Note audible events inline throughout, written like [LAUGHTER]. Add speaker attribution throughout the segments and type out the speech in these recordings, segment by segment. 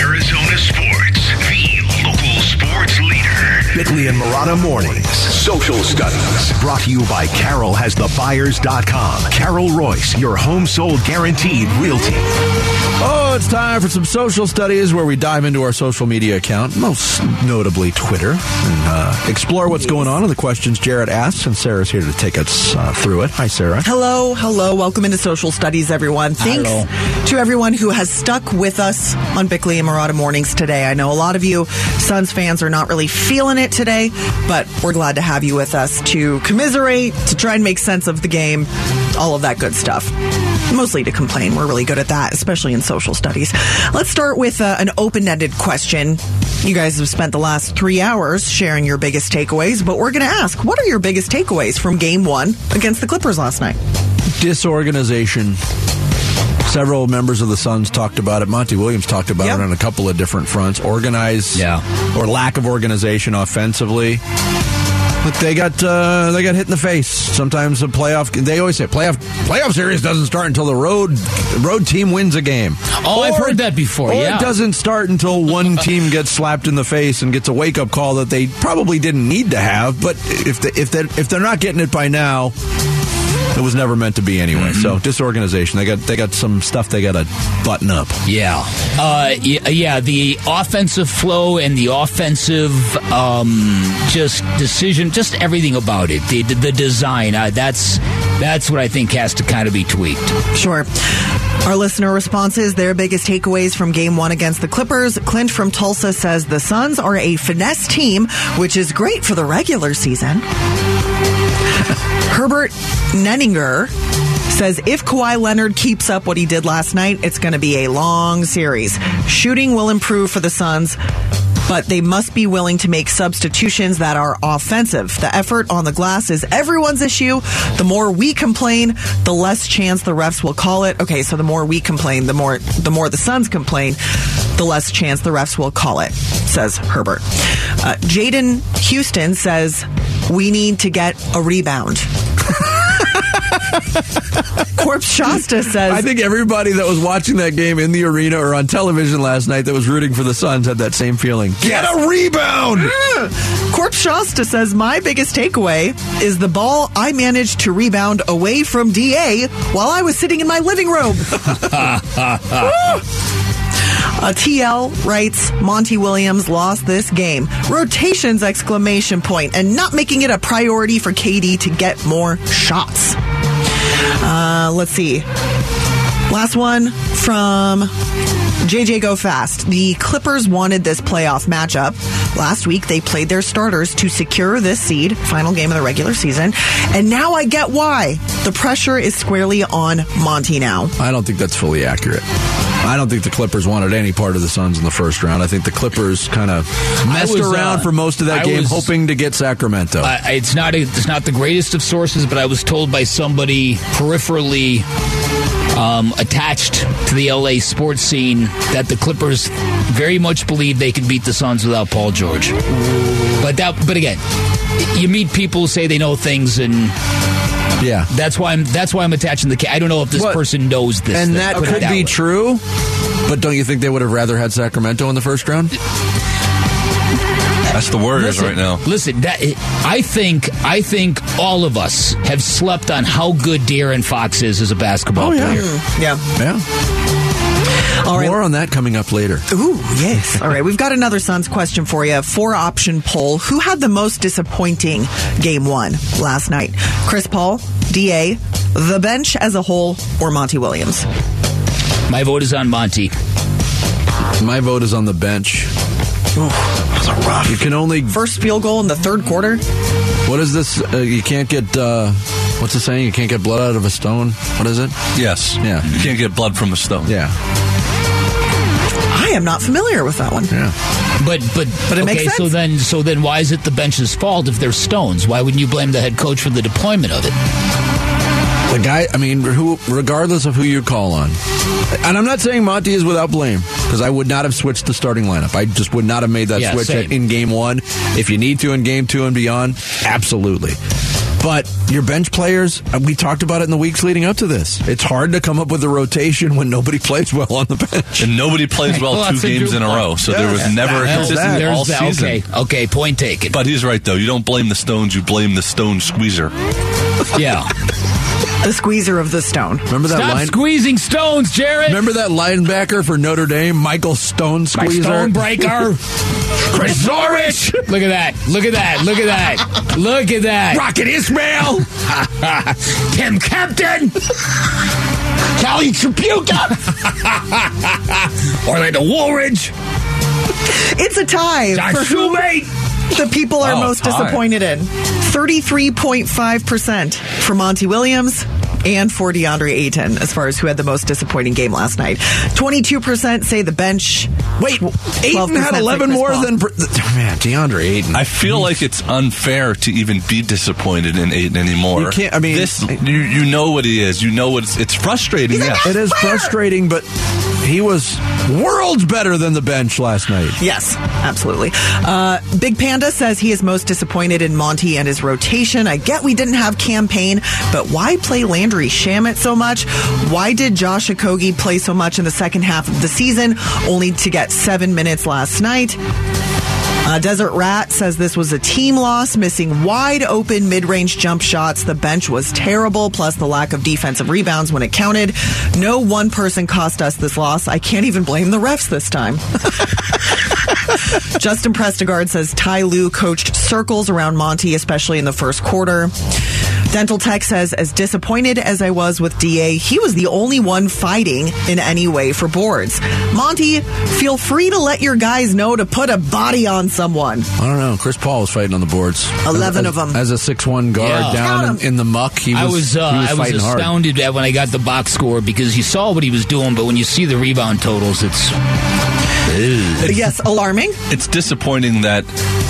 Speaker 1: Arizona sports,
Speaker 2: Bickley and Marotta Mornings. Social Studies. Brought to you by CarolHasTheBuyers.com. Carol Royce, your home sold guaranteed realty.
Speaker 3: Oh, it's time for some social studies where we dive into our social media account, most notably Twitter, and uh, explore what's going on and the questions Jared asks. And Sarah's here to take us uh, through it. Hi, Sarah.
Speaker 4: Hello, hello. Welcome into Social Studies, everyone. Thanks
Speaker 3: Hello.
Speaker 4: to everyone who has stuck with us on Bickley and Marotta mornings today. I know a lot of you Suns fans are not really feeling it today, but we're glad to have you with us to commiserate, to try and make sense of the game, all of that good stuff. Mostly to complain. We're really good at that, especially in social studies. Let's start with uh, an open ended question. You guys have spent the last three hours sharing your biggest takeaways, but we're going to ask what are your biggest takeaways from game one against the Clippers last night?
Speaker 3: Disorganization. Several members of the Suns talked about it. Monty Williams talked about
Speaker 4: Yep.
Speaker 3: it on a couple of different fronts. Organize,
Speaker 5: Yeah.
Speaker 3: or lack of organization offensively. But they got uh, they got hit in the face. Sometimes the playoff. They always say playoff playoff series doesn't start until the road road team wins a game.
Speaker 5: Oh, I've heard that before,
Speaker 3: Or
Speaker 5: yeah.
Speaker 3: it doesn't start until one [LAUGHS] team gets slapped in the face and gets a wake up call that they probably didn't need to have. But if they, if they if they're not getting it by now, it was never meant to be anyway.
Speaker 5: Mm-hmm.
Speaker 3: So disorganization. They got they got some stuff they got to button up.
Speaker 5: Yeah. Uh, y- yeah, the offensive flow and the offensive um, just decision, just everything about it, the, the design, uh, that's that's what I think has to kind of be tweaked.
Speaker 4: Sure. Our listener responses, their biggest takeaways from game one against the Clippers. Clint from Tulsa says the Suns are a finesse team, which is great for the regular season. [LAUGHS] Herbert Nenninger says if Kawhi Leonard keeps up what he did last night, it's going to be a long series. Shooting will improve for the Suns. But they must be willing to make substitutions that are offensive. The effort on the glass is everyone's issue. The more we complain, the less chance the refs will call it. Okay, so the more we complain, the more the more the Suns complain, the less chance the refs will call it, says Herbert. Uh, Jaden Houston says we need to get a rebound. Corpse Shasta says
Speaker 3: I think everybody that was watching that game in the arena or on television last night that was rooting for the Suns had that same feeling. Get a rebound. Ah.
Speaker 4: Corpse Shasta says my biggest takeaway is the ball I managed to rebound away from DA while I was sitting in my living room. [LAUGHS] Uh, TL writes Monty Williams lost this game. Rotations exclamation point and not making it a priority for KD to get more shots. Uh, let's see. Last one from JJ Go Fast. The Clippers wanted this playoff matchup. Last week, they played their starters to secure this seed, final game of the regular season. And now I get why. The pressure is squarely on Monty now.
Speaker 3: I don't think that's fully accurate. I don't think the Clippers wanted any part of the Suns in the first round. I think the Clippers kind of messed
Speaker 5: was,
Speaker 3: around
Speaker 5: uh,
Speaker 3: for most of that
Speaker 5: I
Speaker 3: game,
Speaker 5: was-
Speaker 3: hoping to get Sacramento.
Speaker 5: Uh, it's not a, it's not the greatest of sources, but I was told by somebody peripherally um, attached to the LA sports scene that the Clippers very much believe they can beat the Suns without Paul George. But that, but again, you meet people who say they know things, and
Speaker 3: yeah.
Speaker 5: that's why I'm that's why I'm attaching the. I don't know if this
Speaker 3: What-
Speaker 5: person knows this,
Speaker 3: and
Speaker 5: thing,
Speaker 3: that could be
Speaker 5: way.
Speaker 3: true, but don't you think they would have rather had Sacramento in the first round?
Speaker 6: That's the Warriors
Speaker 5: Listen,
Speaker 6: right now.
Speaker 5: Listen, that, I think I think all of us have slept on how good De'Aaron Fox is as a basketball
Speaker 3: Oh, yeah.
Speaker 5: player. Mm-hmm.
Speaker 4: Yeah.
Speaker 3: Yeah.
Speaker 4: All right.
Speaker 3: More on that coming up later.
Speaker 4: Ooh, yes. All right, we've got another Suns question for you. Four option poll. Who had the most disappointing game one last night? Chris Paul, DA, the bench as a whole, or Monty Williams?
Speaker 5: My vote is on Monty.
Speaker 3: My vote is on the bench. You can only.
Speaker 4: First field goal in the third quarter?
Speaker 3: What is this? Uh, you can't get. Uh, what's the saying? You can't get blood out of a stone. What is it?
Speaker 6: Yes.
Speaker 3: Yeah.
Speaker 6: You can't get blood from a stone.
Speaker 3: Yeah.
Speaker 4: I am not familiar with that one.
Speaker 3: Yeah.
Speaker 5: But but
Speaker 4: But it
Speaker 5: okay,
Speaker 4: makes
Speaker 5: so then so then why is it the bench's fault if they're stones? Why wouldn't you blame the head coach for the deployment of it?
Speaker 3: The guy, I mean, who, regardless of who you call on, and I'm not saying Monty is without blame because I would not have switched the starting lineup. I just would not have made that
Speaker 5: Yeah,
Speaker 3: switch
Speaker 5: same.
Speaker 3: in game one. If you need to in game two and beyond, absolutely. But your bench players, uh, we talked about it in the weeks leading up to this. It's hard to come up with a rotation when nobody [LAUGHS] plays well on the bench.
Speaker 6: And nobody plays well
Speaker 5: Well,
Speaker 6: two games in a row, so
Speaker 3: Yeah.
Speaker 6: there was never a
Speaker 3: Well,
Speaker 6: consistency
Speaker 3: that-
Speaker 6: all
Speaker 5: There's that.
Speaker 6: season.
Speaker 5: Okay, okay, point taken.
Speaker 6: But he's right though. You don't blame the Stones. You blame the Stone Squeezer.
Speaker 5: yeah. [LAUGHS]
Speaker 4: The squeezer of the stone.
Speaker 3: Remember that
Speaker 5: Stop
Speaker 3: line?
Speaker 5: squeezing stones, Jared.
Speaker 3: Remember that linebacker for Notre Dame, Michael Stone
Speaker 5: My
Speaker 3: Squeezer?
Speaker 5: stone breaker. [LAUGHS] Chris Zorich. Look at that. Look at that. Look at that. Look at that.
Speaker 3: Rocket Ismail. [LAUGHS]
Speaker 5: Tim Captain. Kelly Tripucka. Orlando Woolridge. [LAUGHS]
Speaker 4: It's a tie
Speaker 5: Josh
Speaker 4: for who
Speaker 5: Shumate.
Speaker 4: the people are
Speaker 6: Oh,
Speaker 4: most
Speaker 6: tie.
Speaker 4: disappointed in. 33.5% for Monty Williams and for DeAndre Ayton as far as who had the most disappointing game last night. 22% say the bench.
Speaker 3: Wait,
Speaker 4: 12%
Speaker 3: Ayton had 11 more
Speaker 4: Paul.
Speaker 3: than man DeAndre Ayton.
Speaker 6: I feel like it's unfair to even be disappointed in Ayton anymore.
Speaker 3: You can't- I mean-
Speaker 6: this you you know what he is. You know what it's, it's frustrating. Yes.
Speaker 3: it is frustrating, but he was worlds better than the bench last night.
Speaker 4: Yes, absolutely. Uh, Big Panda says he is most disappointed in Monty and his rotation. I get we didn't have Cam Payne, but why play Landry Shamet so much? Why did Josh Okogie play so much in the second half of the season, only to get seven minutes last night? Uh, Desert Rat says this was a team loss, missing wide open mid range jump shots. The bench was terrible, plus the lack of defensive rebounds when it counted. No one person cost us this loss. I can't even blame the refs this time. [LAUGHS] Justin Prestigard says Ty Lue coached circles around Monty, especially in the first quarter. Dental Tech says, as disappointed as I was with DA, he was the only one fighting in any way for boards. Monty, feel free to let your guys know to put a body on someone.
Speaker 3: I don't know. Chris Paul was fighting on the boards.
Speaker 4: 11
Speaker 3: As-
Speaker 4: them,
Speaker 3: As a six-one guard
Speaker 5: Yeah.
Speaker 3: down in, in the muck. He was,
Speaker 5: I was, uh,
Speaker 3: he was
Speaker 5: I was
Speaker 3: fighting hard.
Speaker 5: astounded at when I got the box score because you saw what he was doing, but when you see the rebound totals, it's
Speaker 4: Yes, alarming.
Speaker 6: It's disappointing that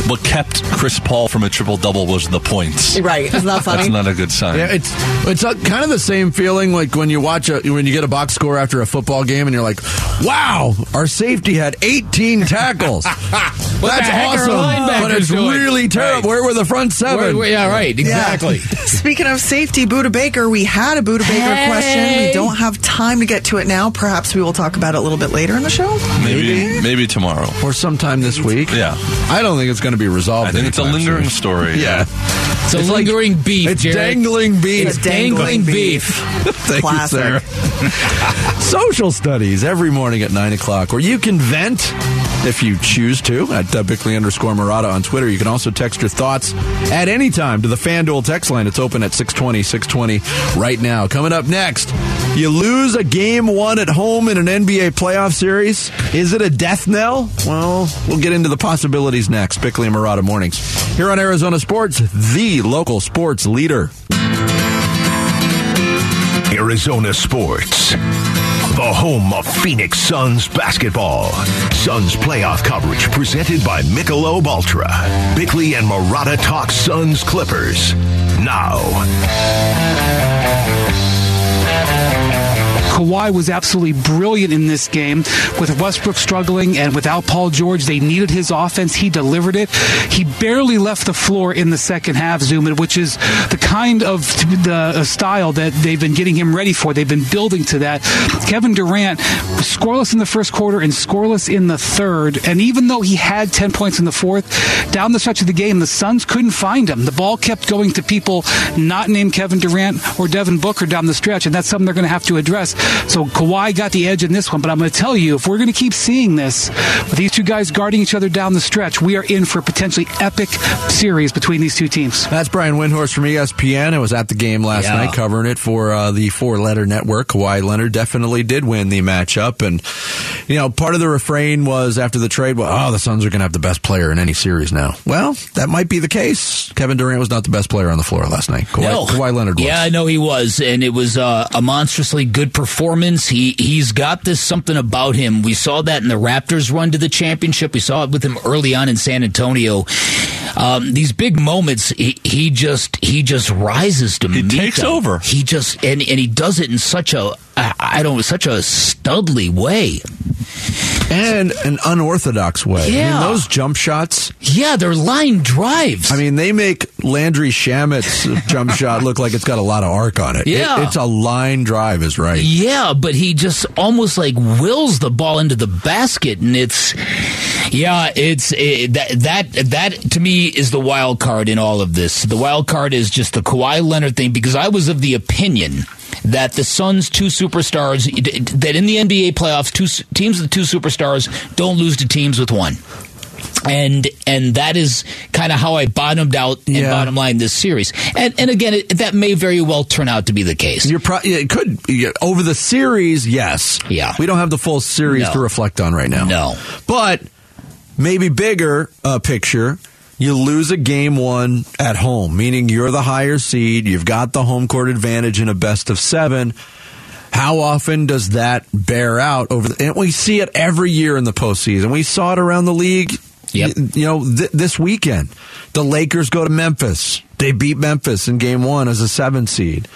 Speaker 6: what kept Chris Paul from a triple double was the points.
Speaker 4: Right. Isn't that [LAUGHS] funny?
Speaker 6: That's not a good sign.
Speaker 3: Yeah, it's it's a, kind of the same feeling like when you watch a when you get a box score after a football game and you're like, "Wow, our safety had 18 tackles. [LAUGHS] That's awesome." But it's
Speaker 5: doing?
Speaker 3: really terrible.
Speaker 5: Right.
Speaker 3: Where were the front seven?
Speaker 5: Where- where- yeah, right, exactly. [LAUGHS]
Speaker 4: Speaking of safety, Budda Baker, we had a Budda Baker
Speaker 5: Hey.
Speaker 4: question. We don't have time to get to it now. Perhaps we will talk about it a little bit later in the show.
Speaker 6: maybe maybe tomorrow.
Speaker 3: Or sometime this week.
Speaker 6: Yeah.
Speaker 3: I don't think it's going to be resolved.
Speaker 6: I think it's a lingering
Speaker 3: soon.
Speaker 6: story.
Speaker 3: Yeah.
Speaker 5: It's a
Speaker 3: It's like-
Speaker 5: lingering beef,
Speaker 3: It's
Speaker 5: Jared.
Speaker 3: dangling beef.
Speaker 5: It's dangling beef. [LAUGHS]
Speaker 3: Thank
Speaker 4: Classic.
Speaker 3: you, [LAUGHS] Sarah. Social studies every morning at 9 o'clock, where you can vent if you choose to at uh, Bickley underscore Marotta on Twitter. You can also text your thoughts at any time to the FanDuel text line. It's open at 620, 620 right now. Coming up next, you lose a game one at home in an NBA playoff series. Is it a death knell? Well, we'll get into the possibilities next. Bickley and Marotta mornings here on Arizona Sports, the local sports leader.
Speaker 2: Arizona Sports. The home of Phoenix Suns basketball. Suns playoff coverage presented by Michelob Ultra. Bickley and Marotta talk Suns Clippers. Now.
Speaker 7: Kawhi was absolutely brilliant in this game. With Westbrook struggling and without Paul George, they needed his offense. He delivered it. He barely left the floor in the second half, Zuman, which is the kind of the uh, style that they've been getting him ready for. They've been building to that. Kevin Durant scoreless in the first quarter and scoreless in the third. And even though he had 10 points in the fourth, down the stretch of the game, the Suns couldn't find him. The ball kept going to people not named Kevin Durant or Devin Booker down the stretch, and that's something they're going to have to address. So Kawhi got the edge in this one, but I'm going to tell you, if we're going to keep seeing this, with these two guys guarding each other down the stretch, we are in for a potentially epic series between these two teams.
Speaker 3: That's Brian Windhorst from ESPN. I was at the game last
Speaker 5: Yeah.
Speaker 3: night covering it for uh, the four letter network. Kawhi Leonard definitely did win the matchup. And, you know, part of the refrain was after the trade, well, oh, the Suns are going to have the best player in any series now. Well, that might be the case. Kevin Durant was not the best player on the floor last night. Kawhi,
Speaker 5: No.
Speaker 3: Kawhi Leonard was.
Speaker 5: Yeah, I know he was, and it was uh, a monstrously good performance. He he's got this something about him. We saw that in the Raptors' run to the championship. We saw it with him early on in San Antonio. Um, these big moments, he, he just he just rises to
Speaker 6: He
Speaker 5: meet
Speaker 6: takes
Speaker 5: them.
Speaker 6: over.
Speaker 5: He just and and he does it in such a I, I don't know such a studly way.
Speaker 3: and an unorthodox way. I
Speaker 5: Yeah.
Speaker 3: mean, those jump shots.
Speaker 5: Yeah, they're line drives.
Speaker 3: I mean, they make Landry Shamet's jump [LAUGHS] shot look like it's got a lot of arc on it. It-
Speaker 5: Yeah.
Speaker 3: it's a line drive, is right.
Speaker 5: Yeah, but he just almost like wills the ball into the basket, and it's yeah, it's it, that that that to me is the wild card in all of this. The wild card is just the Kawhi Leonard thing because I was of the opinion that the Suns' two superstars that in the NBA playoffs, two teams with two superstars don't lose to teams with one. And and that is kind of how I bottomed out and
Speaker 3: Yeah.
Speaker 5: bottom line this series. And and again, it, that may very well turn out to be the case.
Speaker 3: You're pro- it could over the series, yes.
Speaker 5: Yeah.
Speaker 3: we don't have the full series
Speaker 5: No.
Speaker 3: to reflect on right now.
Speaker 5: No.
Speaker 3: but maybe bigger uh, picture. You lose a game one at home, meaning you're the higher seed. You've got the home court advantage in a best of seven. How often does that bear out over? The, and we see it every year in the postseason. We saw it around the league.
Speaker 5: Yep.
Speaker 3: You know, th- this weekend, the Lakers go to Memphis. They beat Memphis in game one as a seven seed.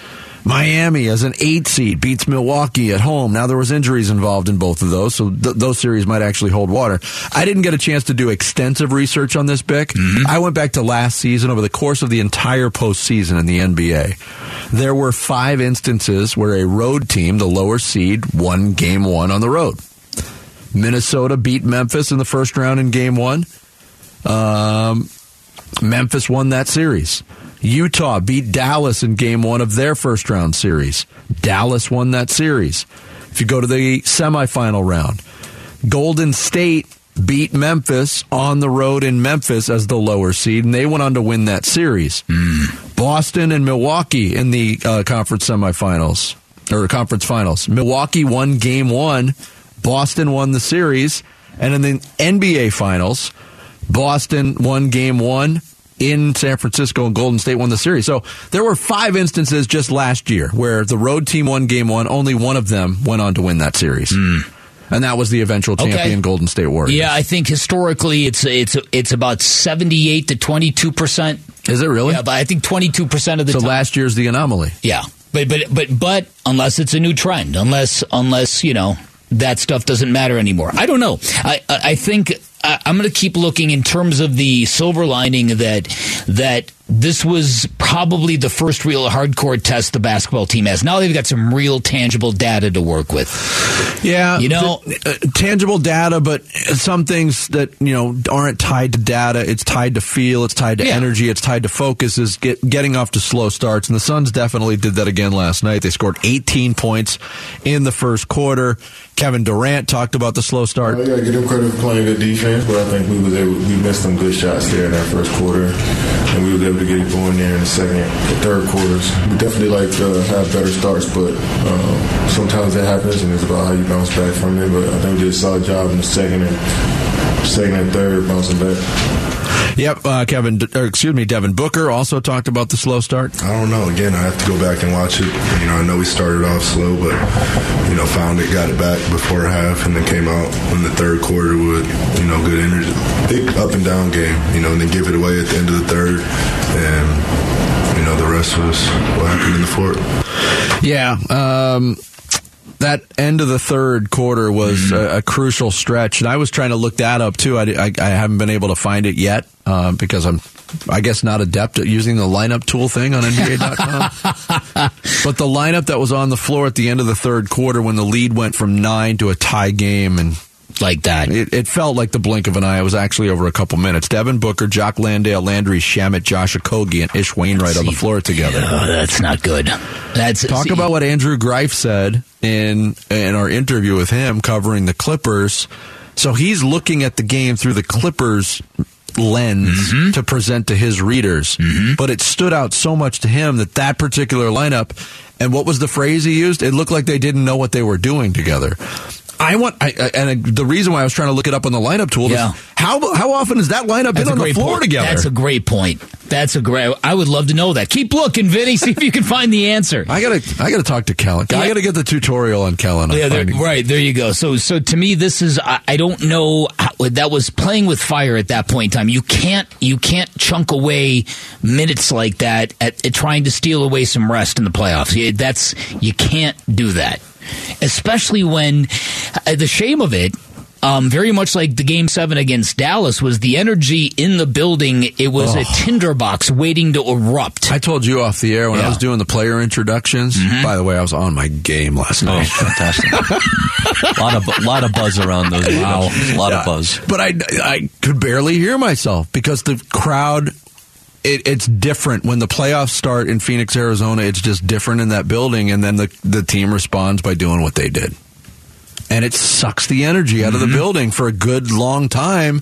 Speaker 3: Miami as an eight seed beats Milwaukee at home. Now there was injuries involved in both of those, so th- those series might actually hold water. I didn't get a chance to do extensive research on this, Bick. I went back to last season over the course of the entire postseason in the NBA. There were five instances where a road team, the lower seed, won game one on the road. Minnesota beat Memphis in the first round in game one. Um, Memphis won that series. Utah beat Dallas in game one of their first round series. Dallas won that series. If you go to the semifinal round, Golden State beat Memphis on the road in Memphis as the lower seed, and they went on to win that series. Boston and Milwaukee in the uh, conference semifinals or conference finals. Milwaukee won game one. Boston won the series, and in the NBA finals, Boston won game one in San Francisco, and Golden State won the series. So there were five instances just last year where the road team won game one. Only one of them went on to win that series. Hmm. And that was the eventual
Speaker 5: Okay.
Speaker 3: champion Golden State Warriors.
Speaker 5: Yeah, I think historically it's it's it's about seventy eight to twenty two percent.
Speaker 3: Is it really?
Speaker 5: Yeah, but I think twenty two percent of the
Speaker 3: so
Speaker 5: time.
Speaker 3: last year's the anomaly.
Speaker 5: yeah, but but but but unless it's a new trend, unless unless you know that stuff doesn't matter anymore. I don't know. I I think I'm going to keep looking in terms of the silver lining that that this was probably the first real hardcore test the basketball team has. Now they've got some real tangible data to work with.
Speaker 3: Yeah,
Speaker 5: You know-
Speaker 3: th- uh, tangible data, but some things that you know aren't tied to data. It's tied to feel. It's tied to
Speaker 5: Yeah.
Speaker 3: energy. It's tied to focus. Is get, getting off to slow starts, and the Suns definitely did that again last night. They scored 18 points in the first quarter. Kevin Durant talked about the slow start.
Speaker 8: Well, yeah, give them credit for playing good defense, but I think we was able, we missed some good shots there in that first quarter, and we was able to get it going there in the second, the third quarters. We definitely like to have better starts, but um, sometimes that happens, and it's about how you bounce back from it. But I think we did a solid job in the second and second and third bouncing back.
Speaker 3: Yep, uh, Kevin, or excuse me, Devin Booker also talked about the slow start.
Speaker 9: I don't know. Again, I have to go back and watch it. You know, I know we started off slow, but you know, found it, got it back before half, and then came out in the third quarter with you know good energy, big up and down game. You know, and then give it away at the end of the third, and you know the rest was what happened in the fourth.
Speaker 3: Yeah. Um, that end of the third quarter was a, a crucial stretch, and I was trying to look that up too. I, I, I haven't been able to find it yet uh, because I'm, I guess, not adept at using the lineup tool thing on NBA.com. [LAUGHS] but the lineup that was on the floor at the end of the third quarter when the lead went from nine to a tie game and
Speaker 5: Like that.
Speaker 3: it, it felt like the blink of an eye. It was actually over a couple minutes. Devin Booker, Jock Landale, Landry Shamet, Josh Okogie, and Ish Wainwright on the floor together.
Speaker 5: Oh, that's not good. That's
Speaker 3: Talk
Speaker 5: see,
Speaker 3: about what Andrew Greif said in in our interview with him covering the Clippers. So he's looking at the game through the Clippers lens
Speaker 5: Mm-hmm.
Speaker 3: to present to his readers. But it stood out so much to him that that particular lineup and what was the phrase he used? It looked like they didn't know what they were doing together. I want, I, I- and the reason why I was trying to look it up on the lineup tool
Speaker 5: Yeah.
Speaker 3: is how how often has that lineup
Speaker 5: That's
Speaker 3: been on the floor
Speaker 5: point.
Speaker 3: together?
Speaker 5: That's a great point. That's a great. I would love to know that. Keep looking, Vinny. See if you can find the answer.
Speaker 3: I gotta, I gotta talk to Kellen. I gotta get the tutorial on Kellen.
Speaker 5: Yeah, there, right there you go. So, so to me, this is I, I don't know how, that was playing with fire at that point in time. You can't you can't chunk away minutes like that at, at trying to steal away some rest in the playoffs. That's you can't do that, especially when uh, the shame of it. um, very much like the game seven against Dallas, was the energy in the building. It was a tinderbox waiting to erupt.
Speaker 3: I told you off the air when I was doing the player introductions. By the way, I was on my game last
Speaker 6: Oh,
Speaker 3: night.
Speaker 6: fantastic! a [LAUGHS] lot of lot of buzz around those. Wow, a lot of buzz.
Speaker 3: But I, I could barely hear myself because the crowd. It, it's different when the playoffs start in Phoenix, Arizona. It's just different in that building, and then the the team responds by doing what they did, and it sucks the energy out of the mm-hmm. building for a good long time.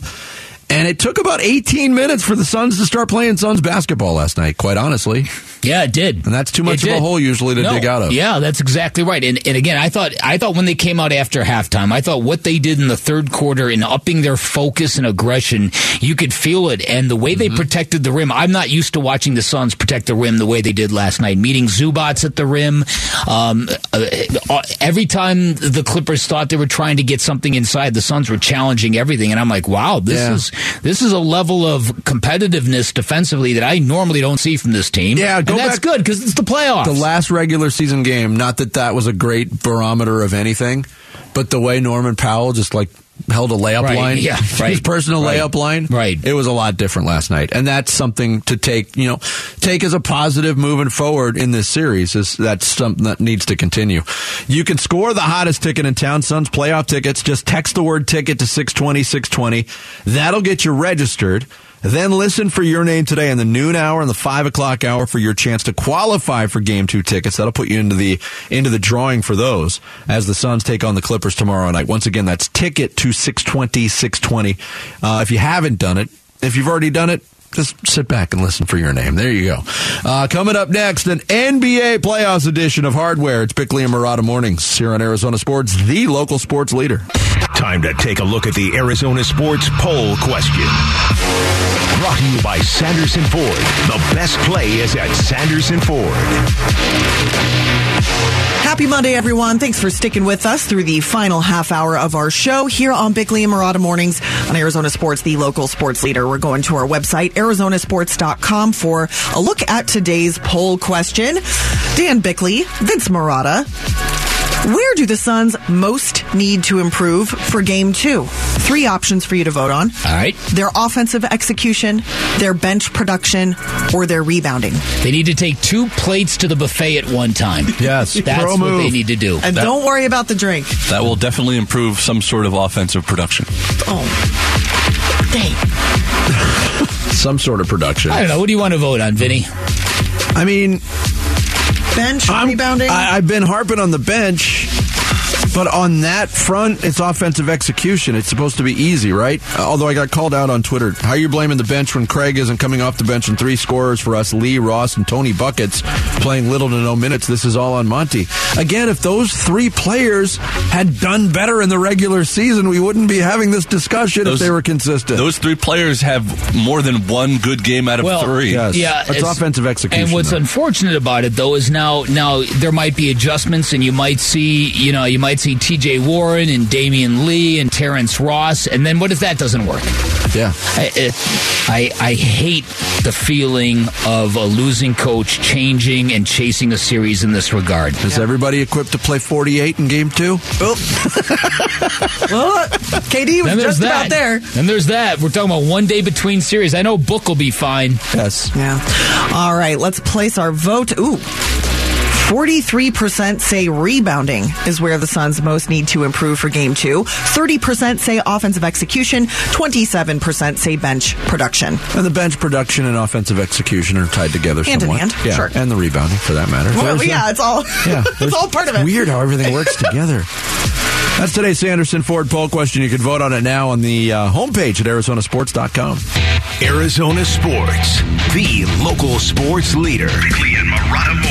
Speaker 3: And it took about 18 minutes for the Suns to start playing Suns basketball last night. Quite honestly,
Speaker 5: Yeah, it did.
Speaker 3: And that's too much
Speaker 5: It
Speaker 3: of a hole usually to
Speaker 5: No,
Speaker 3: dig out of.
Speaker 5: Yeah, that's exactly right. And, and again, I thought I thought when they came out after halftime, I thought what they did in the third quarter in upping their focus and aggression, you could feel it. And the way they
Speaker 3: Mm-hmm.
Speaker 5: protected the rim, I'm not used to watching the Suns protect the rim the way they did last night, meeting Zubac at the rim. Um, uh, uh, every time the Clippers thought they were trying to get something inside, the Suns were challenging everything. And I'm like, wow, this
Speaker 3: Yeah.
Speaker 5: is this is a level of competitiveness defensively that I normally don't see from this team.
Speaker 3: Yeah,
Speaker 5: and that's
Speaker 3: back-
Speaker 5: good because it's the playoffs.
Speaker 3: The last regular season game, not that that was a great barometer of anything, but the way Norman Powell just like held a layup
Speaker 5: Right,
Speaker 3: line,
Speaker 5: yeah, [LAUGHS]
Speaker 3: his personal
Speaker 5: right,
Speaker 3: layup line,
Speaker 5: right.
Speaker 3: It was a lot different last night, and that's something to take, you know, take as a positive moving forward in this series. Is that's something that needs to continue. You can score the hottest ticket in town, Suns playoff tickets. Just text the word ticket to six twenty six twenty. That'll get you registered. Then listen for your name today in the noon hour and the five o'clock hour for your chance to qualify for game two tickets. That'll put you into the into the drawing for those as the Suns take on the Clippers tomorrow night. Once again, that's ticket to 620, 620. Uh, if you haven't done it, if you've already done it, just sit back and listen for your name. There you go. Uh, coming up next, an NBA playoffs edition of Hardware. It's Bickley and Marotta Mornings here on Arizona Sports, the local sports leader.
Speaker 2: Time to take a look at the Arizona Sports Poll question. Brought to you by Sanderson Ford. The best play is at Sanderson Ford.
Speaker 4: Happy Monday, everyone. Thanks for sticking with us through the final half hour of our show here on Bickley and Marotta Mornings on Arizona Sports, the local sports leader. We're going to our website, arizonasports.com, for a look at today's poll question. Dan Bickley, Vince Marotta. Where do the Suns most need to improve for game two? Three options for you to vote on.
Speaker 5: All right.
Speaker 4: Their offensive execution, their bench production, or their rebounding.
Speaker 5: They need to take two plates to the buffet at one time. [LAUGHS]
Speaker 3: Yes,
Speaker 5: That's
Speaker 3: pro
Speaker 5: what
Speaker 3: move.
Speaker 5: they need to do.
Speaker 4: And
Speaker 6: That-
Speaker 4: don't worry about the drink.
Speaker 6: That will definitely improve some sort of offensive production.
Speaker 4: Oh, dang.
Speaker 3: Some sort of production.
Speaker 5: I don't know. What do you want to vote on, Vinny?
Speaker 3: I mean,
Speaker 4: Bench I'm, rebounding.
Speaker 3: I, I've been harping on the bench, but on that front, it's offensive execution. It's supposed to be easy, right? Although I got called out on Twitter. How are you blaming the bench when Craig isn't coming off the bench and three scorers for us, Lee, Ross, and Tony Buckets playing little to no minutes? This is all on Monty. Again, if those three players had done better in the regular season, we wouldn't be having this discussion
Speaker 6: Those-
Speaker 3: if they were consistent.
Speaker 6: Those three players have more than one good game out of
Speaker 5: Well,
Speaker 6: three.
Speaker 3: Yes.
Speaker 5: Yeah,
Speaker 3: It's offensive execution,
Speaker 5: And what's
Speaker 3: though.
Speaker 5: unfortunate about it, though, is now now there might be adjustments, and you might see, you know, you might see T.J. Warren and Damian Lee and Terrence Ross, and then what if that doesn't work?
Speaker 3: yeah.
Speaker 5: I, it, I I hate the feeling of a losing coach changing and chasing a series in this regard.
Speaker 3: Is everybody equipped to play 48 in game two?
Speaker 4: well, KD was just
Speaker 5: that.
Speaker 4: about there.
Speaker 5: And there's that. We're talking about one day between series. I know Book will be fine.
Speaker 3: Yes.
Speaker 4: Yeah. All right, let's place our vote. Ooh. 43% say rebounding is where the Suns most need to improve for game two. 30% say offensive execution. 27% say bench production.
Speaker 3: And the bench production and offensive execution are tied together
Speaker 4: Hand in
Speaker 3: somewhat.
Speaker 4: hand,
Speaker 3: yeah,
Speaker 4: sure.
Speaker 3: and the rebounding for that matter.
Speaker 4: Well,
Speaker 3: There's
Speaker 4: yeah,
Speaker 3: the-
Speaker 4: it's all,
Speaker 3: yeah, [LAUGHS]
Speaker 4: it's all part of it.
Speaker 3: Weird how everything works together. That's today's Sanderson Ford poll question. You can vote on it now on the uh, homepage at arizonasports.com.
Speaker 2: Arizona Sports, the local sports leader.
Speaker 1: Bickley and Marotta Mornings.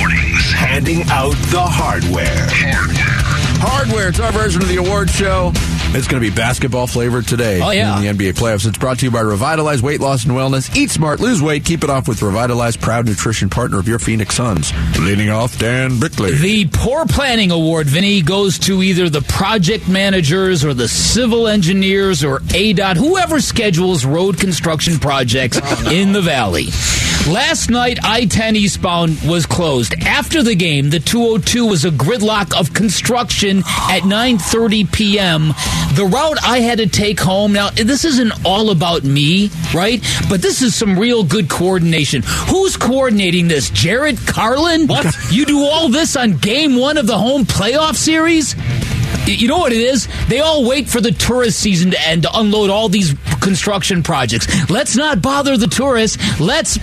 Speaker 2: Handing out the hardware.
Speaker 3: Hardware, it's our version of the award show. It's going to be basketball flavored today
Speaker 5: Oh, yeah.
Speaker 3: in the NBA playoffs. It's brought to you by Revitalize Weight Loss and Wellness. Eat smart, lose weight, keep it off with Revitalize, proud nutrition partner of your Phoenix Suns. Leading off, Dan Bickley.
Speaker 5: The Poor Planning Award, Vinny, goes to either the project managers or the civil engineers or ADOT, whoever schedules road construction projects oh, in the valley. Last night, I 10 eastbound was closed. After the game, the 202 was a gridlock of construction at 9.30 p.m. The route I had to take home, now, this isn't all about me, right? But this is some real good coordination. Who's coordinating this? Jared Carlin? What? [LAUGHS] You do all this on game one of the home playoff series? You know what it is? They all wait for the tourist season to end to unload all these construction projects. Let's not bother the tourists. Let's.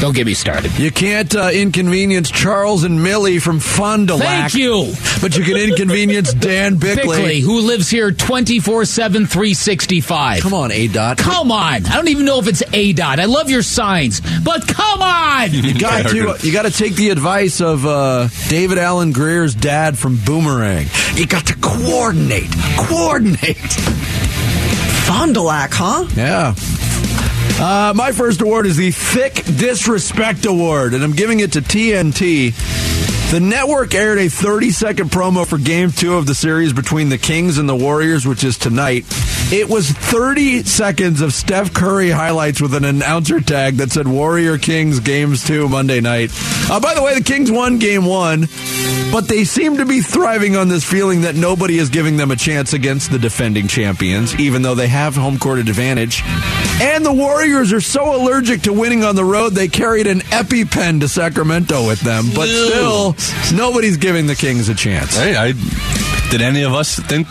Speaker 5: Don't get me started.
Speaker 3: You can't uh, inconvenience Charles and Millie from Fond du Lac.
Speaker 5: Thank you.
Speaker 3: But you can inconvenience Dan [LAUGHS] Bickley.
Speaker 5: Bickley, who lives here 24 7, 365.
Speaker 3: Come on, A dot.
Speaker 5: Come on. I don't even know if it's A dot. I love your signs, but come on.
Speaker 3: You [LAUGHS] got to you got to take the advice of uh, David Alan Grier's dad from Boomerang. You got to coordinate, coordinate.
Speaker 4: Fond du Lac, huh?
Speaker 3: Yeah. Uh, my first award is the Thick Disrespect Award, and I'm giving it to TNT. The network aired a 30 second promo for game two of the series between the Kings and the Warriors, which is tonight. It was 30 seconds of Steph Curry highlights with an announcer tag that said Warrior Kings games two Monday night. Uh, by the way, the Kings won game one, but they seem to be thriving on this feeling that nobody is giving them a chance against the defending champions, even though they have home court advantage. And the Warriors are so allergic to winning on the road, they carried an EpiPen to Sacramento with them. But still, nobody's giving the Kings a chance.
Speaker 6: Hey, I did any of us think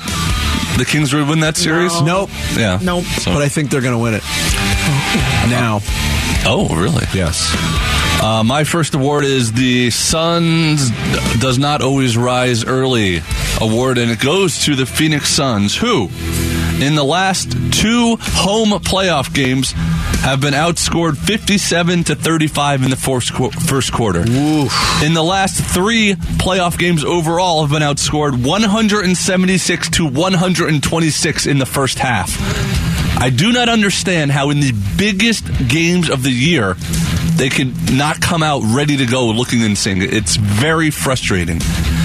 Speaker 6: the Kings would win that series?
Speaker 3: Nope.
Speaker 6: Yeah.
Speaker 4: Nope.
Speaker 6: So-
Speaker 3: But I think they're going to win it. Now.
Speaker 6: oh, really?
Speaker 3: Yes.
Speaker 6: Uh, my first award is the Suns does not always rise early award, and it goes to the Phoenix Suns, who, in the last two home playoff games, have been outscored 57 to 35 in the first, qu- first quarter. In the last three playoff games overall, have been outscored 176 to 126 in the first half. I do not understand how in the biggest games of the year they could not come out ready to go looking insane. It's very frustrating.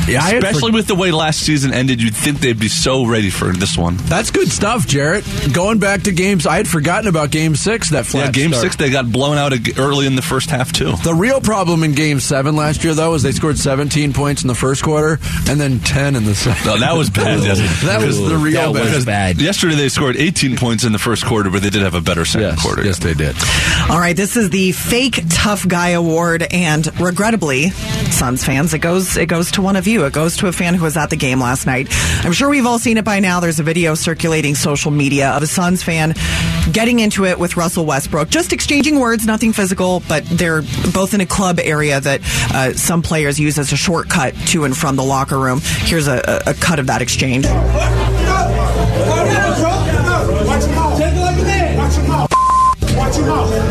Speaker 3: Yeah,
Speaker 6: Especially
Speaker 3: for-
Speaker 6: with the way last season ended, you'd think they'd be so ready for this one.
Speaker 3: That's good stuff, Jarrett. Going back to games, I had forgotten about Game Six. That flat
Speaker 6: Yeah, game
Speaker 3: start.
Speaker 6: six, they got blown out early in the first half, too.
Speaker 3: The real problem in Game Seven last year, though, is they scored 17 points in the first quarter and then 10 in the [LAUGHS] second.
Speaker 6: No, that was bad. yes.
Speaker 3: that was the real
Speaker 5: That was
Speaker 3: bad.
Speaker 5: bad.
Speaker 6: Yesterday they scored 18 points in the first quarter, but they did have a better second
Speaker 3: Yes,
Speaker 6: quarter.
Speaker 3: yes, they did.
Speaker 4: All right, this is the fake tough guy award, and regrettably, Suns fans, it goes it goes to one of you. It goes to a fan who was at the game last night. I'm sure we've all seen it by now. There's a video circulating social media of a Suns fan getting into it with Russell Westbrook, just exchanging words, nothing physical, but they're both in a club area that uh, some players use as a shortcut to and from the locker room. Here's a, a, cut of that exchange. All right,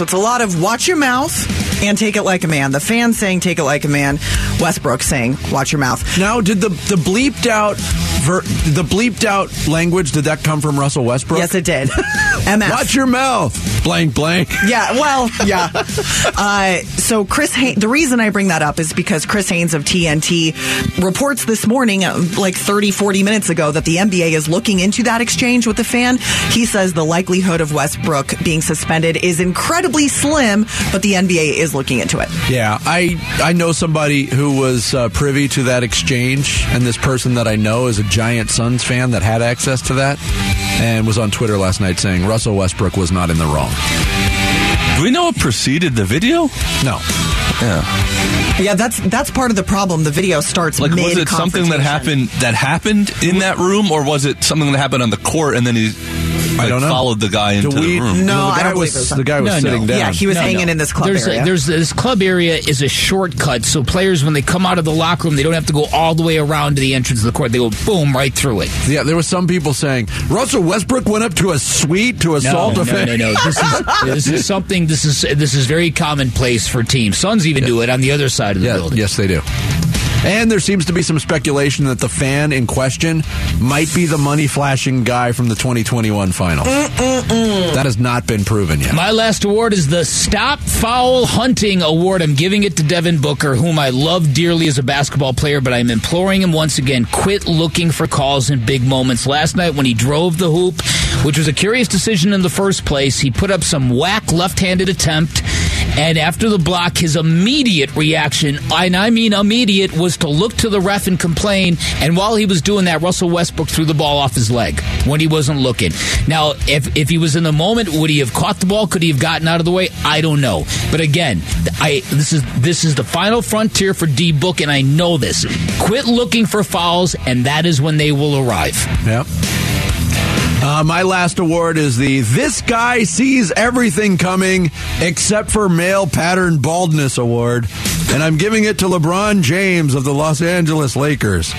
Speaker 4: so it's a lot of watch your mouth and take it like a man. The fans saying take it like a man. Westbrook saying watch your mouth.
Speaker 3: Now, did the the bleeped out ver, the bleeped out language did that come from Russell Westbrook?
Speaker 4: Yes, it did. [LAUGHS] MF.
Speaker 3: Watch your mouth. Blank blank.
Speaker 4: Yeah, well, [LAUGHS] yeah. Uh, so Chris, Hay- the reason I bring that up is because Chris Haynes of TNT reports this morning, uh, like 30, 40 minutes ago, that the NBA is looking into that exchange with the fan. He says the likelihood of Westbrook being suspended is incredibly slim, but the NBA is looking into it.
Speaker 3: Yeah, I I know somebody who was uh, privy to that exchange, and this person that I know is a giant Suns fan that had access to that, and was on Twitter last night saying Russell Westbrook was not in the wrong.
Speaker 6: Do we know what preceded the video?
Speaker 3: No,
Speaker 6: Yeah.
Speaker 4: Yeah, that's that's part of the problem. The video starts
Speaker 6: Like,
Speaker 4: mid
Speaker 6: was it something that happened that happened in that room, or was it something that happened on the court and then he like,
Speaker 3: don't know.
Speaker 6: followed the guy into
Speaker 3: we-
Speaker 6: the room?
Speaker 4: No,
Speaker 3: the
Speaker 4: I don't believe
Speaker 3: was
Speaker 4: it was
Speaker 3: the guy was
Speaker 5: No, no.
Speaker 3: down.
Speaker 4: Yeah, he was
Speaker 5: No,
Speaker 4: hanging
Speaker 5: no.
Speaker 4: in this club
Speaker 5: there's
Speaker 4: area.
Speaker 5: A, there's this club area is a shortcut, so players when they come out of the locker room, they don't have to go all the way around to the entrance of the court. They go boom right through it.
Speaker 3: Yeah, there was some people saying Russell Westbrook went up to a suite to assault
Speaker 5: no,
Speaker 3: a
Speaker 5: no,
Speaker 3: fan.
Speaker 5: no, no. This is [LAUGHS] this is something. This is this is very commonplace for teams. Suns even do it on the other side of the
Speaker 3: Yeah,
Speaker 5: building.
Speaker 3: yes, they do. And there seems to be some speculation that the fan in question might be the money flashing guy from the 2021 final. That has not been proven yet.
Speaker 5: My last award is the Stop Foul Hunting Award. I'm giving it to Devin Booker, whom I love dearly as a basketball player, but I'm imploring him once again quit looking for calls in big moments. Last night, when he drove the hoop, which was a curious decision in the first place, he put up some whack left handed attempt. And after the block, his immediate reaction, and I mean immediate, was to look to the ref and complain. And while he was doing that, Russell Westbrook threw the ball off his leg when he wasn't looking. Now, if, if he was in the moment, would he have caught the ball? Could he have gotten out of the way? I don't know. But again, I this is this is the final frontier for D Book, and I know this. Quit looking for fouls, and that is when they will arrive.
Speaker 3: Yep. Uh, my last award is the This Guy Sees Everything Coming Except for Male Pattern Baldness Award. And I'm giving it to LeBron James of the Los Angeles Lakers.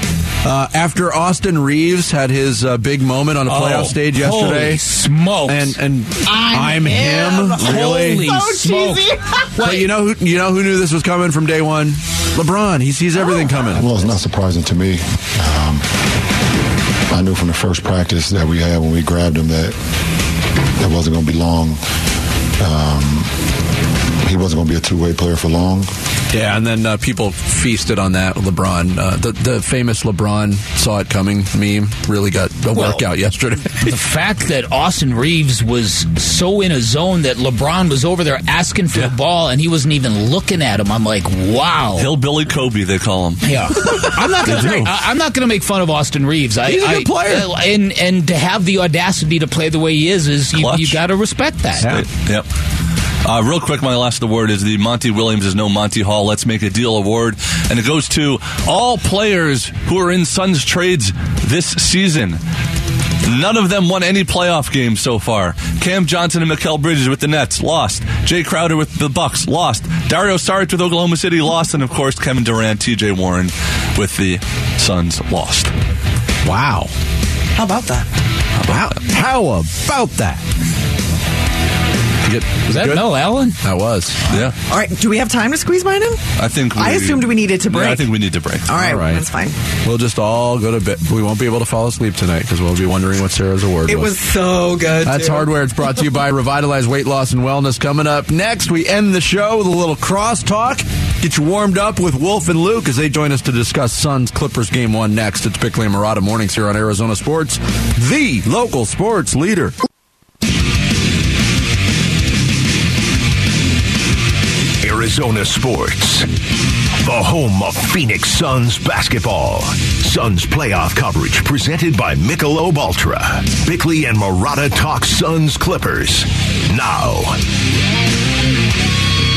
Speaker 3: Uh, after Austin Reaves had his uh, big moment on a playoff
Speaker 5: Oh,
Speaker 3: stage yesterday.
Speaker 5: holy smokes.
Speaker 3: And, and
Speaker 5: I'm
Speaker 3: I'm, him.
Speaker 5: him.
Speaker 3: Really?
Speaker 5: Holy smokes. [LAUGHS]
Speaker 3: But you know who you know who knew this was coming from day one? LeBron. He sees everything coming.
Speaker 10: Well, it's not surprising to me. Um, I knew from the first practice that we had when we grabbed him that that wasn't going to be long. Um, he wasn't going to be a two-way player for long.
Speaker 3: Yeah, and then uh, people feasted on that. LeBron, uh, the the famous LeBron saw it coming meme, really got a
Speaker 5: Well,
Speaker 3: workout yesterday. [LAUGHS]
Speaker 5: the fact that Austin Reaves was so in a zone that LeBron was over there asking for the ball and he wasn't even looking at him, I'm like, wow.
Speaker 6: Hillbilly Kobe, they call him.
Speaker 5: Yeah, I'm not [LAUGHS] gonna. Make, I- I'm not gonna make fun of Austin Reaves. I,
Speaker 3: He's a
Speaker 5: I-
Speaker 3: good player.
Speaker 5: uh, and and to have the audacity to play the way he is is you,
Speaker 6: Clutch.
Speaker 5: you got to respect that.
Speaker 6: Yep. Uh, real quick, my last award is the Monty Williams is no Monty Hall. Let's make a deal award, and it goes to all players who are in Suns trades this season. None of them won any playoff games so far. Cam Johnson and Mikal Bridges with the Nets lost. Jay Crowder with the Bucks lost. Dario Saric with Oklahoma City lost, and of course Kevin Durant, T.J. Warren with the Suns lost.
Speaker 3: wow,
Speaker 4: How about that?
Speaker 3: wow, how about that? You get-
Speaker 5: Was that
Speaker 3: good?
Speaker 5: Mel Allen?
Speaker 3: That was.
Speaker 6: Yeah,
Speaker 4: All right. Do we have time to squeeze mine in?
Speaker 6: I think.
Speaker 4: I assumed we needed to break.
Speaker 6: Yeah, I think we need to break.
Speaker 4: All right,
Speaker 3: All right.
Speaker 4: that's fine.
Speaker 3: We'll just all go to bed. We won't be able to fall asleep tonight because we'll be wondering what Sarah's award
Speaker 4: It
Speaker 3: was.
Speaker 4: was so good.
Speaker 3: That's
Speaker 4: too.
Speaker 3: Hardware. It's brought to you by [LAUGHS] Revitalize Weight Loss and Wellness. Coming up next, we end the show with a little crosstalk. Get you warmed up with Wolf and Luke as they join us to discuss Suns Clippers game one next. It's Bickley and Marotta mornings here on Arizona Sports, the local sports leader.
Speaker 2: Arizona Sports. The home of Phoenix Suns basketball. Suns playoff coverage presented by Michelob Ultra. Bickley and Marotta talk Suns Clippers. Now.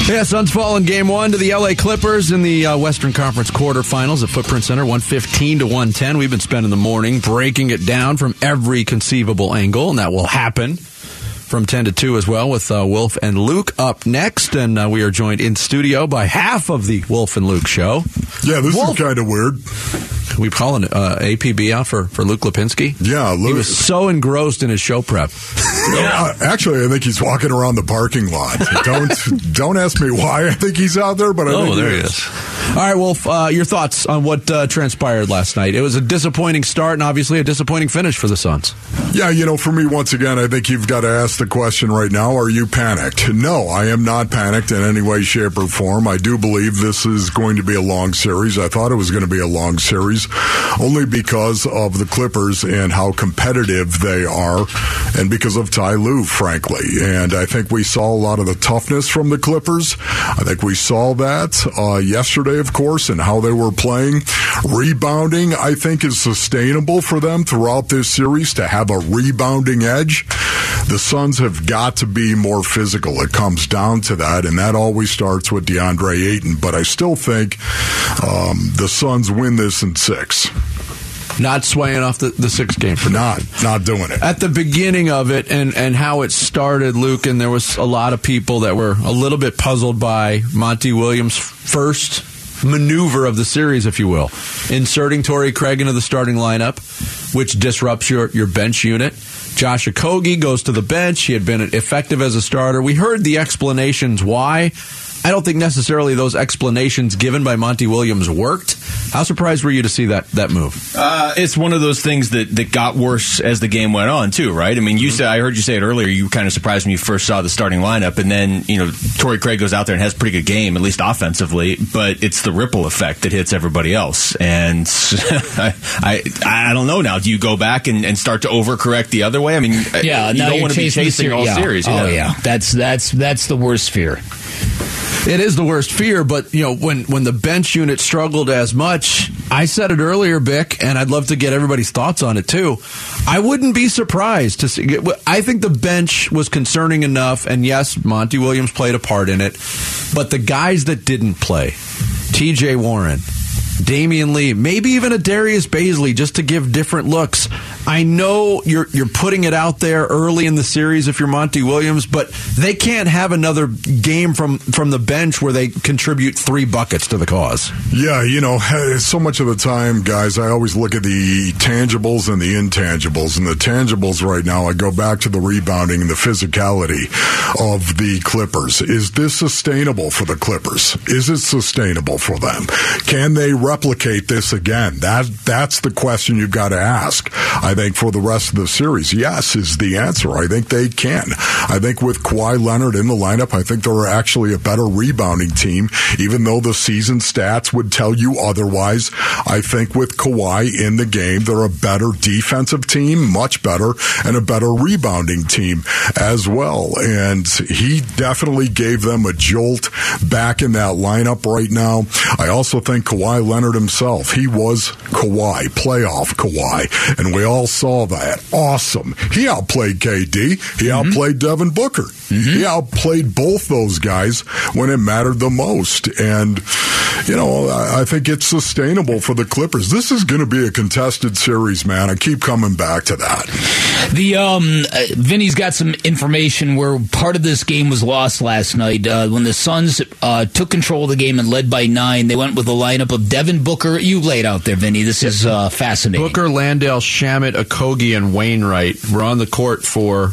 Speaker 3: Yeah, Suns fall in game one to the LA Clippers in the uh, Western Conference quarterfinals at Footprint Center, 115 to 110. We've been spending the morning breaking it down from every conceivable angle, and that will happen from 10 to 2 as well with uh, Wolf and Luke up next. And uh, we are joined in studio by half of the Wolf and Luke show.
Speaker 11: Yeah, this
Speaker 3: Wolf-
Speaker 11: is kind of weird.
Speaker 3: We calling uh, APB out for, for Luke Lapinski?
Speaker 11: Yeah, Luke.
Speaker 3: He was so engrossed in his show prep. [LAUGHS]
Speaker 11: Uh, actually, I think he's walking around the parking lot. don't [LAUGHS] don't ask me why I think he's out there, but I
Speaker 6: Oh,
Speaker 11: think
Speaker 6: there
Speaker 11: he
Speaker 6: he
Speaker 11: is.
Speaker 6: is.
Speaker 3: All right, Wolf, uh, your thoughts on what uh, transpired last night? It was a disappointing start and obviously a disappointing finish for the Suns.
Speaker 11: Yeah, you know, for me, once again, I think you've got to ask the question right now are you panicked? No, I am not panicked in any way, shape, or form. I do believe this is going to be a long series. I thought it was going to be a long series only because of the Clippers and how competitive they are and because of Ty Lue, frankly. And I think we saw a lot of the toughness from the Clippers. I think we saw that uh, yesterday, of course, and how they were playing. Rebounding, I think, is sustainable for them throughout this series to have a rebounding edge. The Suns have got to be more physical. It comes down to that, and that always starts with DeAndre Ayton. But I still think um, the Suns win this in six.
Speaker 3: Not swaying off the, the six game for
Speaker 11: Not, not doing it.
Speaker 3: At the beginning of it and, and how it started, Luke, and there was a lot of people that were a little bit puzzled by Monty Williams' first maneuver of the series, if you will, inserting Torrey Craig into the starting lineup, which disrupts your, your bench unit. Josh Okogie goes to the bench. He had been effective as a starter. We heard the explanations why, I don't think necessarily those explanations given by Monty Williams worked. How surprised were you to see that that move?
Speaker 12: Uh, it's one of those things that, that got worse as the game went on, too, right? I mean, you said I heard you say it earlier. You were kind of surprised when you first saw the starting lineup, and then you know Torrey Craig goes out there and has a pretty good game, at least offensively. But it's the ripple effect that hits everybody else, and [LAUGHS] I, I I don't know now. Do you go back and, and start to overcorrect the other way? I mean,
Speaker 5: Yeah,
Speaker 12: you don't want to be
Speaker 5: chasing the
Speaker 12: chasing all
Speaker 5: yeah.
Speaker 12: series.
Speaker 5: Oh yeah, that's that's that's the worst fear.
Speaker 3: It is the worst fear, but you know when when the bench unit struggled as much, I said it earlier, Bick, and I'd love to get everybody's thoughts on it too. I wouldn't be surprised to see. I think the bench was concerning enough, and yes, Monty Williams played a part in it, but the guys that didn't play, T.J. Warren. Damian Lee, maybe even a Darius Bazley, just to give different looks. I know you're you're putting it out there early in the series if you're Monty Williams, but they can't have another game from from the bench where they contribute three buckets to the cause.
Speaker 11: Yeah, you know, so much of the time, guys, I always look at the tangibles and the intangibles. And the tangibles right now, I go back to the rebounding and the physicality of the Clippers. Is this sustainable for the Clippers? Is it sustainable for them? Can they replicate this again? That that's the question you've got to ask. I think for the rest of the series, yes is the answer. I think they can. I think with Kawhi Leonard in the lineup, I think they're actually a better rebounding team, even though the season stats would tell you otherwise. I think with Kawhi in the game, they're a better defensive team, much better, and a better rebounding team as well. And he definitely gave them a jolt back in that lineup right now. I also think Kawhi Leonard himself, he was Kawhi, playoff Kawhi, and we all saw that. Awesome. He outplayed KD. He mm-hmm. outplayed Devin Booker. Mm-hmm. He outplayed both those guys when it mattered the most. And, you know, I, I think it's sustainable for the Clippers. This is going to be a contested series, man. I keep coming back to that.
Speaker 5: The um, uh, Vinny's got some information where part of this game was lost last night uh, when the Suns uh, took control of the game and led by nine. They went with a lineup of Devin Booker. You laid out there, Vinny. This is uh, fascinating.
Speaker 3: Booker, Landale, Shamet, Okogie, and Wainwright were on the court for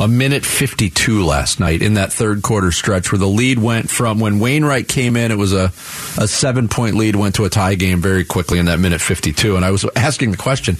Speaker 3: a minute 52 last night in that third quarter stretch where the lead went from when Wainwright came in, it was a, a seven point lead, went to a tie game very quickly in that minute 52. And I was asking the question,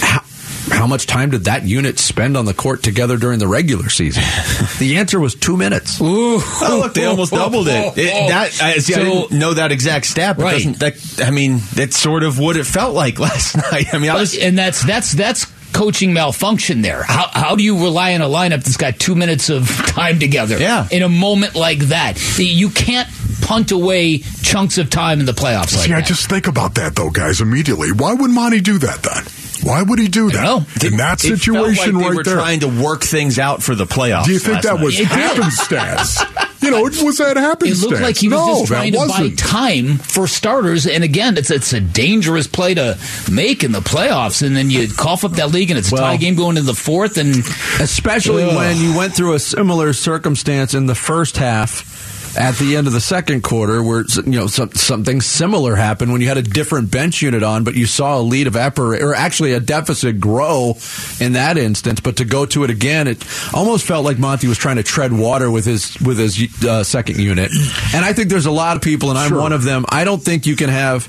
Speaker 3: how, how much time did that unit spend on the court together during the regular season? [LAUGHS] the answer was two minutes.
Speaker 5: Ooh.
Speaker 12: Oh, look, they almost doubled it. it that I, see, I didn't know that exact stat, but
Speaker 5: Right.
Speaker 12: that? I mean, that's sort of what it felt like [LAUGHS] last night. I mean, I was
Speaker 5: and that's that's that's coaching malfunction there. How how do you rely on a lineup that's got two minutes of time together?
Speaker 12: Yeah.
Speaker 5: In a moment like that, you can't punt away chunks of time in the playoffs like
Speaker 11: See, I just think about that though, guys, immediately. Why would Monty do that then? Why would he do that? In that
Speaker 12: it felt like
Speaker 11: situation
Speaker 12: they
Speaker 11: right
Speaker 12: were
Speaker 11: there.
Speaker 12: trying to work things out for the playoffs.
Speaker 11: do you think that
Speaker 12: night.
Speaker 11: was happenstance? [LAUGHS] you know, was that
Speaker 5: happening?
Speaker 11: it
Speaker 5: looked like he was
Speaker 11: no,
Speaker 5: just trying to buy
Speaker 11: wasn't.
Speaker 5: time for starters. And again, it's it's a dangerous play to make in the playoffs. And then you cough up that league, and it's a tie game going into the fourth. And
Speaker 3: especially
Speaker 5: Ugh.
Speaker 3: when you went through a similar circumstance in the first half at the end of the second quarter where you know some, something similar happened when you had a different bench unit on but you saw a lead evaporate or actually a deficit grow in that instance. But to go to it again it almost felt like Monty was trying to tread water with his with his uh, second unit. And I think there's a lot of people and I'm
Speaker 11: Sure.
Speaker 3: one of them. I don't think you can have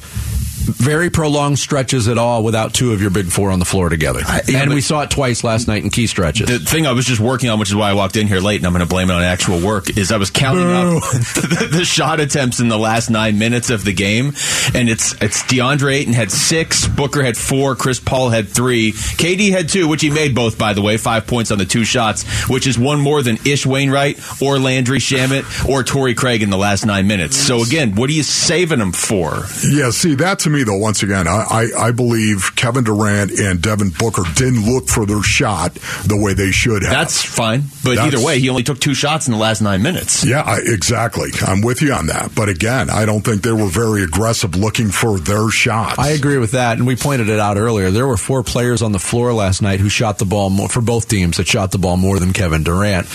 Speaker 3: very prolonged stretches at all without two of your big four on the floor together.
Speaker 12: yeah,
Speaker 3: and we saw it twice last night in key stretches.
Speaker 12: The thing I was just working on, which is why I walked in here late, and I'm going to blame it on actual work, is I was counting up [LAUGHS] the, the shot attempts in the last nine minutes of the game, and it's it's DeAndre Ayton had six, Booker had four, Chris Paul had three, KD had two, which he made both, by the way, five points on the two shots, which is one more than Ish Wainwright or Landry Shamet or Torrey Craig in the last nine minutes. So again, what are you saving them for?
Speaker 11: Yeah, see, that to me, though, once again, I, I, I believe Kevin Durant and Devin Booker didn't look for their shot the way they should have.
Speaker 12: That's fine, but
Speaker 11: That's-
Speaker 12: either way, he only took two shots in the last nine minutes.
Speaker 11: Yeah, I, exactly. I'm with you on that. But again, I don't think they were very aggressive looking for their shots.
Speaker 3: I agree with that, and we pointed it out earlier. There were four players on the floor last night who shot the ball more for both teams that shot the ball more than Kevin Durant.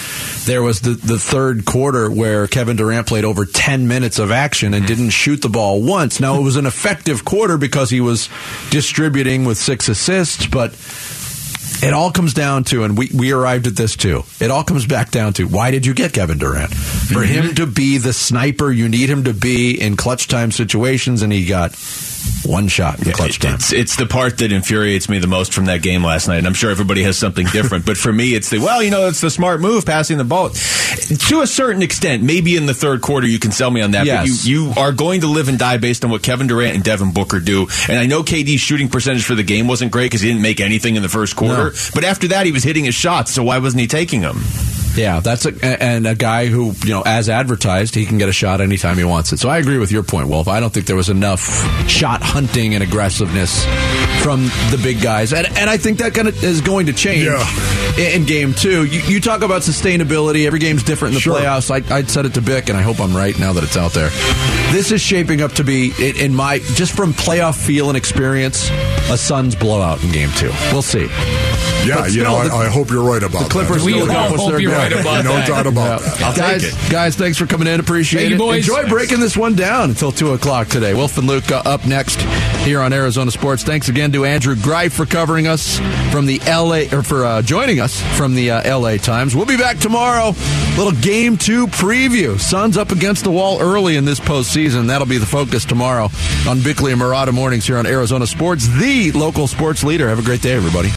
Speaker 3: There was the the third quarter where Kevin Durant played over ten minutes of action and didn't shoot the ball once. Now it was an effective quarter because he was distributing with six assists, but. It all comes down to, and we, we arrived at this too. It all comes back down to why did you get Kevin Durant? for mm-hmm. him to be the sniper you need him to be in clutch time situations, and he got one shot in clutch time.
Speaker 12: It's, it's the part that infuriates me the most from that game last night. And I'm sure everybody has something different. but for me, it's the, well, you know, it's the smart move, passing the ball. To a certain extent, maybe in the third quarter, you can sell me on that.
Speaker 3: Yes.
Speaker 12: But you, you are going to live and die based on what Kevin Durant and Devin Booker do. And I know KD's shooting percentage for the game wasn't great because he didn't make anything in the first quarter.
Speaker 3: No.
Speaker 12: But after that, he was hitting his shots. So why wasn't he taking them?
Speaker 3: Yeah, that's a and a guy who you know, as advertised, he can get a shot anytime he wants it. So I agree with your point, Wolf. I don't think there was enough shot hunting and aggressiveness from the big guys, and and I think that kind of is going to change in, in game two. You, you talk about sustainability. Every game's different in the
Speaker 11: Sure.
Speaker 3: playoffs. I, I said it to Bick, and I hope I'm right now that it's out there. This is shaping up to be, in, in my just from playoff feel and experience, a Suns blowout in game two. We'll see.
Speaker 11: Yeah,
Speaker 3: But
Speaker 11: you know,
Speaker 3: the-
Speaker 11: I, I hope you're right about
Speaker 3: the Clippers
Speaker 11: that.
Speaker 5: We all hope you're right about
Speaker 11: no
Speaker 5: that.
Speaker 11: doubt about
Speaker 3: Yeah.
Speaker 11: that.
Speaker 12: I'll
Speaker 3: guys,
Speaker 12: take it.
Speaker 3: guys, thanks for coming in. Appreciate
Speaker 5: Thank
Speaker 3: it.
Speaker 5: you, boys.
Speaker 3: Enjoy breaking this one down until two o'clock today. Wolf and Luke uh, up next here on Arizona Sports. Thanks again to Andrew Greif for covering us from the LA or for uh, joining us from the uh, LA Times. We'll be back tomorrow. Little game two preview. Suns up against the wall early in this postseason. That'll be the focus tomorrow on Bickley and Marotta mornings here on Arizona Sports, the local sports leader. Have a great day, everybody.